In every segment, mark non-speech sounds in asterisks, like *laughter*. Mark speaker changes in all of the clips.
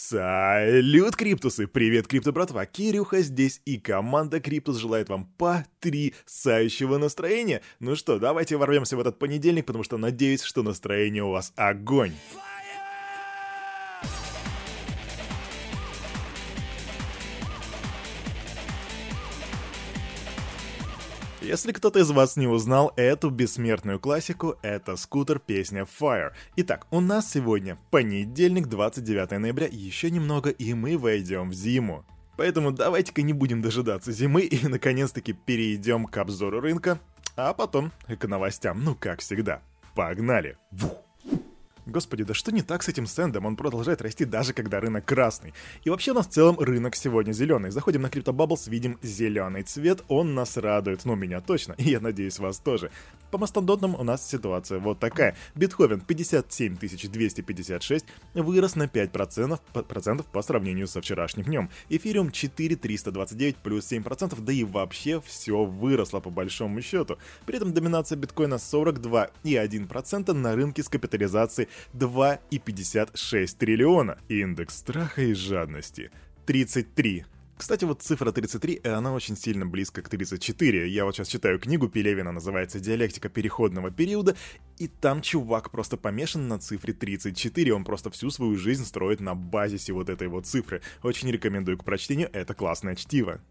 Speaker 1: Салют, Криптусы! Привет, Крипто братва! Кирюха здесь, и команда Криптус желает вам потрясающего настроения. Ну что, давайте ворвемся в этот понедельник, потому что надеюсь, что настроение у вас огонь. Если кто-то из вас не узнал эту бессмертную классику, это скутер песня Fire. Итак, у нас сегодня понедельник, 29 ноября, еще немного, и мы войдем в зиму. Поэтому давайте-ка не будем дожидаться зимы и наконец-таки перейдем к обзору рынка, а потом к новостям, ну как всегда. Погнали! Вух! Господи, да что не так с этим сендом? Он продолжает расти даже когда рынок красный. И вообще у нас в целом рынок сегодня зеленый. Заходим на CryptoBubbles, видим зеленый цвет, он нас радует. Ну, меня точно, и я надеюсь, вас тоже. По мастодонтам у нас ситуация вот такая. Битховен 57 256 вырос на 5% по, процентов по сравнению со вчерашним днем. Эфириум 4329 плюс 7%, да и вообще все выросло по большому счету. При этом доминация биткоина 42,1% на рынке с капитализацией 2,56 триллиона. Индекс страха и жадности 33. Кстати, вот цифра 33, э, она очень сильно близко к 34. Я вот сейчас читаю книгу Пелевина, называется «Диалектика переходного периода», и там чувак просто помешан на цифре 34, он просто всю свою жизнь строит на базисе вот этой вот цифры. Очень рекомендую к прочтению, это классное чтиво.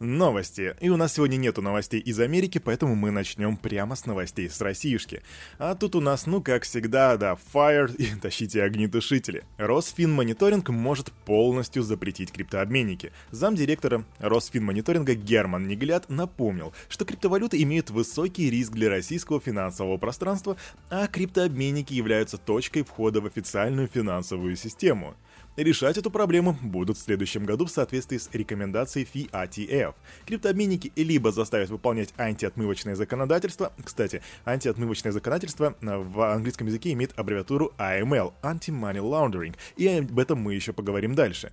Speaker 1: Новости. И у нас сегодня нету новостей из Америки, поэтому мы начнем прямо с новостей с Россиюшки. А тут у нас, ну как всегда, да, fire и *laughs* тащите огнетушители. Росфинмониторинг может полностью запретить криптообменники. Замдиректора Росфинмониторинга Герман Негляд напомнил, что криптовалюты имеют высокий риск для российского финансового пространства, а криптообменники являются точкой входа в официальную финансовую систему. Решать эту проблему будут в следующем году в соответствии с рекомендацией FIATF. Криптообменники либо заставят выполнять антиотмывочное законодательство, кстати, антиотмывочное законодательство э, в английском языке имеет аббревиатуру AML – Anti-Money Laundering, и об этом мы еще поговорим дальше.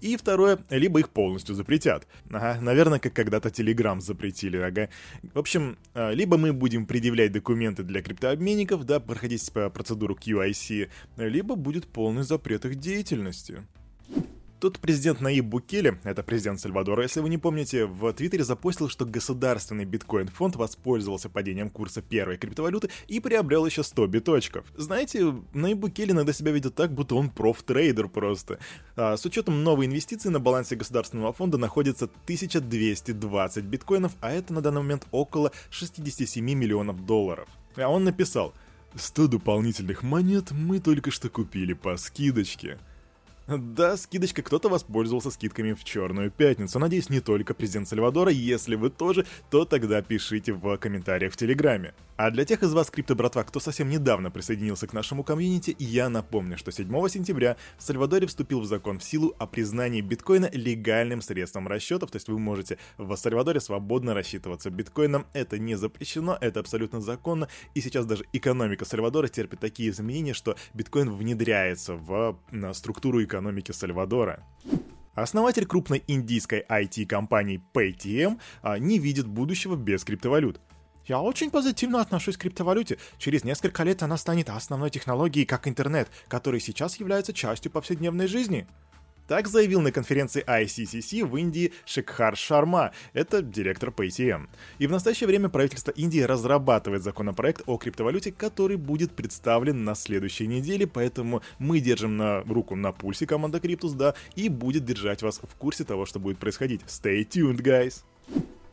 Speaker 1: И второе, либо их полностью запретят. Ага, наверное, как когда-то Telegram запретили, ага. В общем, а, либо мы будем предъявлять документы для криптообменников, да, проходить по процедуру QIC, либо будет полный запрет их деятельности. Тут президент Наиб Букеле, это президент Сальвадора, если вы не помните, в Твиттере запостил, что государственный биткоин-фонд воспользовался падением курса первой криптовалюты и приобрел еще 100 биточков. Знаете, Наиб Букеле иногда себя ведет так, будто он профтрейдер просто. А, с учетом новой инвестиции на балансе государственного фонда находится 1220 биткоинов, а это на данный момент около 67 миллионов долларов. А он написал, 100 дополнительных монет мы только что купили по скидочке. Да, скидочка, кто-то воспользовался скидками в Черную Пятницу. Надеюсь, не только президент Сальвадора. Если вы тоже, то тогда пишите в комментариях в Телеграме. А для тех из вас, крипто братва, кто совсем недавно присоединился к нашему комьюнити, я напомню, что 7 сентября в Сальвадоре вступил в закон в силу о признании биткоина легальным средством расчетов, то есть вы можете в Сальвадоре свободно рассчитываться биткоином. Это не запрещено, это абсолютно законно, и сейчас даже экономика Сальвадора терпит такие изменения, что биткоин внедряется в структуру экономики экономики Сальвадора. Основатель крупной индийской IT-компании Paytm а, не видит будущего без криптовалют. Я очень позитивно отношусь к криптовалюте. Через несколько лет она станет основной технологией, как интернет, который сейчас является частью повседневной жизни. Так заявил на конференции ICCC в Индии Шикхар Шарма, это директор PayTM. И в настоящее время правительство Индии разрабатывает законопроект о криптовалюте, который будет представлен на следующей неделе, поэтому мы держим на руку на пульсе команда Криптус, да, и будет держать вас в курсе того, что будет происходить. Stay tuned, guys!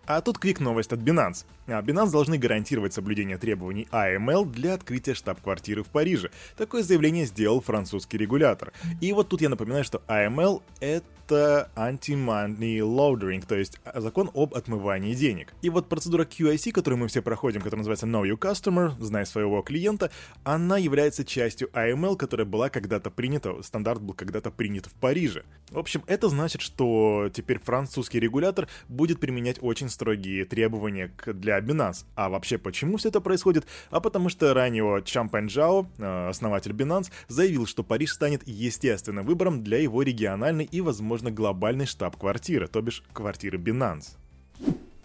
Speaker 1: А тут квик-новость от Binance. А Binance должны гарантировать соблюдение требований AML для открытия штаб-квартиры в Париже. Такое заявление сделал французский регулятор. И вот тут я напоминаю, что AML — это это anti-money laundering, то есть закон об отмывании денег. И вот процедура QIC, которую мы все проходим, которая называется Know Your Customer, знай своего клиента, она является частью AML, которая была когда-то принята, стандарт был когда-то принят в Париже. В общем, это значит, что теперь французский регулятор будет применять очень строгие требования для Binance. А вообще, почему все это происходит? А потому что ранее Чан Пэнджао, э, основатель Binance, заявил, что Париж станет естественным выбором для его региональной и, возможно, глобальной штаб-квартиры, то бишь квартиры Binance.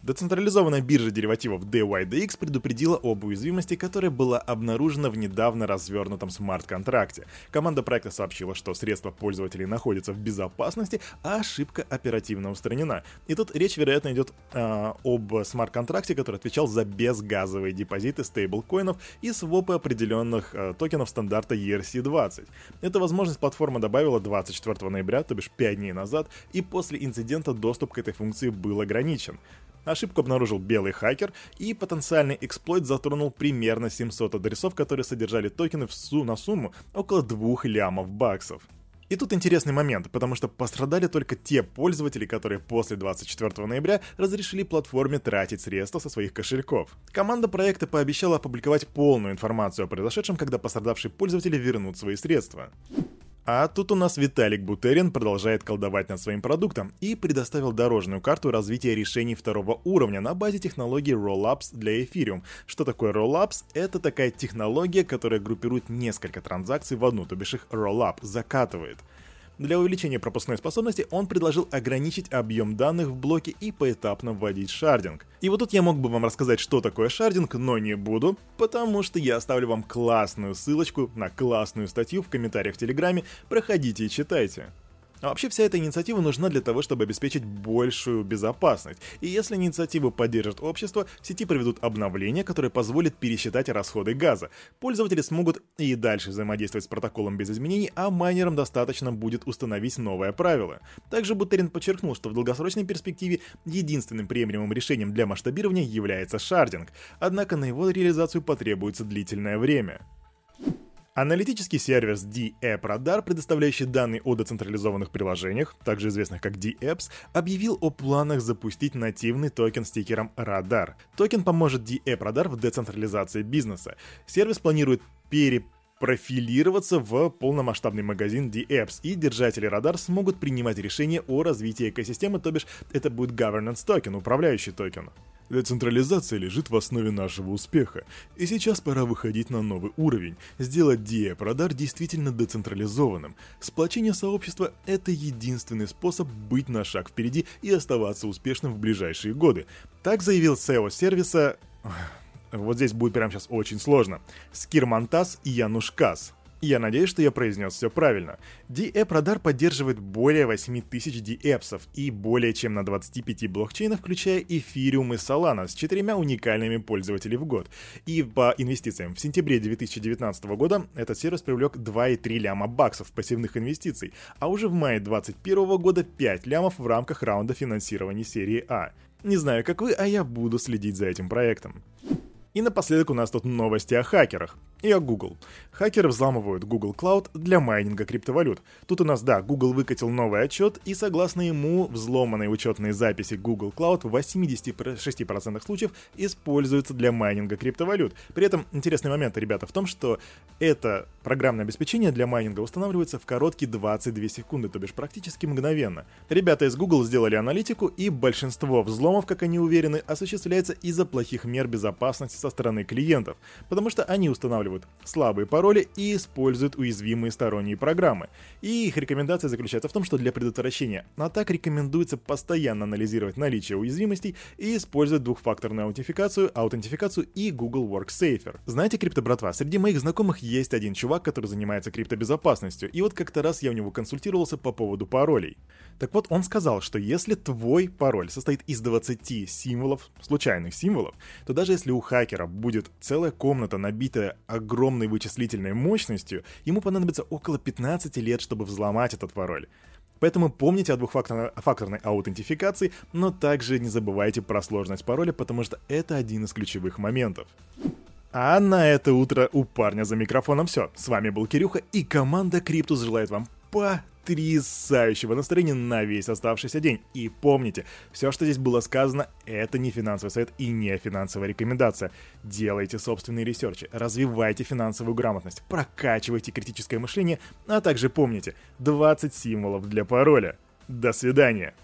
Speaker 1: Децентрализованная биржа деривативов DYDX предупредила об уязвимости, которая была обнаружена в недавно развернутом смарт-контракте. Команда проекта сообщила, что средства пользователей находятся в безопасности, а ошибка оперативно устранена. И тут речь, вероятно, идет э, об смарт-контракте, который отвечал за безгазовые депозиты стейблкоинов и свопы определенных э, токенов стандарта ERC-20. Эту возможность платформа добавила 24 ноября, то бишь 5 дней назад, и после инцидента доступ к этой функции был ограничен. Ошибку обнаружил белый хакер, и потенциальный эксплойт затронул примерно 700 адресов, которые содержали токены в су на сумму около 2 лямов баксов. И тут интересный момент, потому что пострадали только те пользователи, которые после 24 ноября разрешили платформе тратить средства со своих кошельков. Команда проекта пообещала опубликовать полную информацию о произошедшем, когда пострадавшие пользователи вернут свои средства. А тут у нас Виталик Бутерин продолжает колдовать над своим продуктом и предоставил дорожную карту развития решений второго уровня на базе технологии Rollups для Ethereum. Что такое Rollups? Это такая технология, которая группирует несколько транзакций в одну, то бишь их Rollup закатывает. Для увеличения пропускной способности он предложил ограничить объем данных в блоке и поэтапно вводить шардинг. И вот тут я мог бы вам рассказать, что такое шардинг, но не буду, потому что я оставлю вам классную ссылочку на классную статью в комментариях в Телеграме, проходите и читайте. А вообще вся эта инициатива нужна для того, чтобы обеспечить большую безопасность. И если инициативу поддержит общество, в сети проведут обновления, которые позволят пересчитать расходы газа. Пользователи смогут и дальше взаимодействовать с протоколом без изменений, а майнерам достаточно будет установить новое правило. Также Бутерин подчеркнул, что в долгосрочной перспективе единственным приемлемым решением для масштабирования является шардинг, однако на его реализацию потребуется длительное время. Аналитический сервис D-App предоставляющий данные о децентрализованных приложениях, также известных как D-Apps, объявил о планах запустить нативный токен с тикером Radar. Токен поможет D-App в децентрализации бизнеса. Сервис планирует перепрофилироваться в полномасштабный магазин D-Apps, и держатели Radar смогут принимать решения о развитии экосистемы, то бишь это будет governance токен, управляющий токен. Децентрализация лежит в основе нашего успеха, и сейчас пора выходить на новый уровень, сделать DIA радар действительно децентрализованным. Сплочение сообщества – это единственный способ быть на шаг впереди и оставаться успешным в ближайшие годы. Так заявил SEO сервиса... Вот здесь будет прямо сейчас очень сложно. Скирмантас Янушкас. Я надеюсь, что я произнес все правильно. DApp Radar поддерживает более 8000 DApps и более чем на 25 блокчейнах, включая Ethereum и Solana, с четырьмя уникальными пользователями в год. И по инвестициям в сентябре 2019 года этот сервис привлек 2,3 ляма баксов пассивных инвестиций, а уже в мае 2021 года 5 лямов в рамках раунда финансирования серии А. Не знаю, как вы, а я буду следить за этим проектом. И напоследок у нас тут новости о хакерах и о Google. Хакеры взламывают Google Cloud для майнинга криптовалют. Тут у нас, да, Google выкатил новый отчет, и согласно ему, взломанные учетные записи Google Cloud в 86% случаев используются для майнинга криптовалют. При этом интересный момент, ребята, в том, что это программное обеспечение для майнинга устанавливается в короткие 22 секунды, то бишь практически мгновенно. Ребята из Google сделали аналитику, и большинство взломов, как они уверены, осуществляется из-за плохих мер безопасности со стороны клиентов, потому что они устанавливают устанавливают слабые пароли и используют уязвимые сторонние программы. И их рекомендация заключается в том, что для предотвращения атак рекомендуется постоянно анализировать наличие уязвимостей и использовать двухфакторную аутентификацию, аутентификацию и Google WorkSafer. Знаете, крипто-братва, среди моих знакомых есть один чувак, который занимается криптобезопасностью, и вот как-то раз я у него консультировался по поводу паролей. Так вот, он сказал, что если твой пароль состоит из 20 символов, случайных символов, то даже если у хакера будет целая комната, набитая огромной вычислительной мощностью, ему понадобится около 15 лет, чтобы взломать этот пароль. Поэтому помните о двухфакторной аутентификации, но также не забывайте про сложность пароля, потому что это один из ключевых моментов. А на это утро у парня за микрофоном все. С вами был Кирюха, и команда Криптус желает вам по потрясающего настроения на весь оставшийся день. И помните, все, что здесь было сказано, это не финансовый совет и не финансовая рекомендация. Делайте собственные ресерчи, развивайте финансовую грамотность, прокачивайте критическое мышление, а также помните, 20 символов для пароля. До свидания!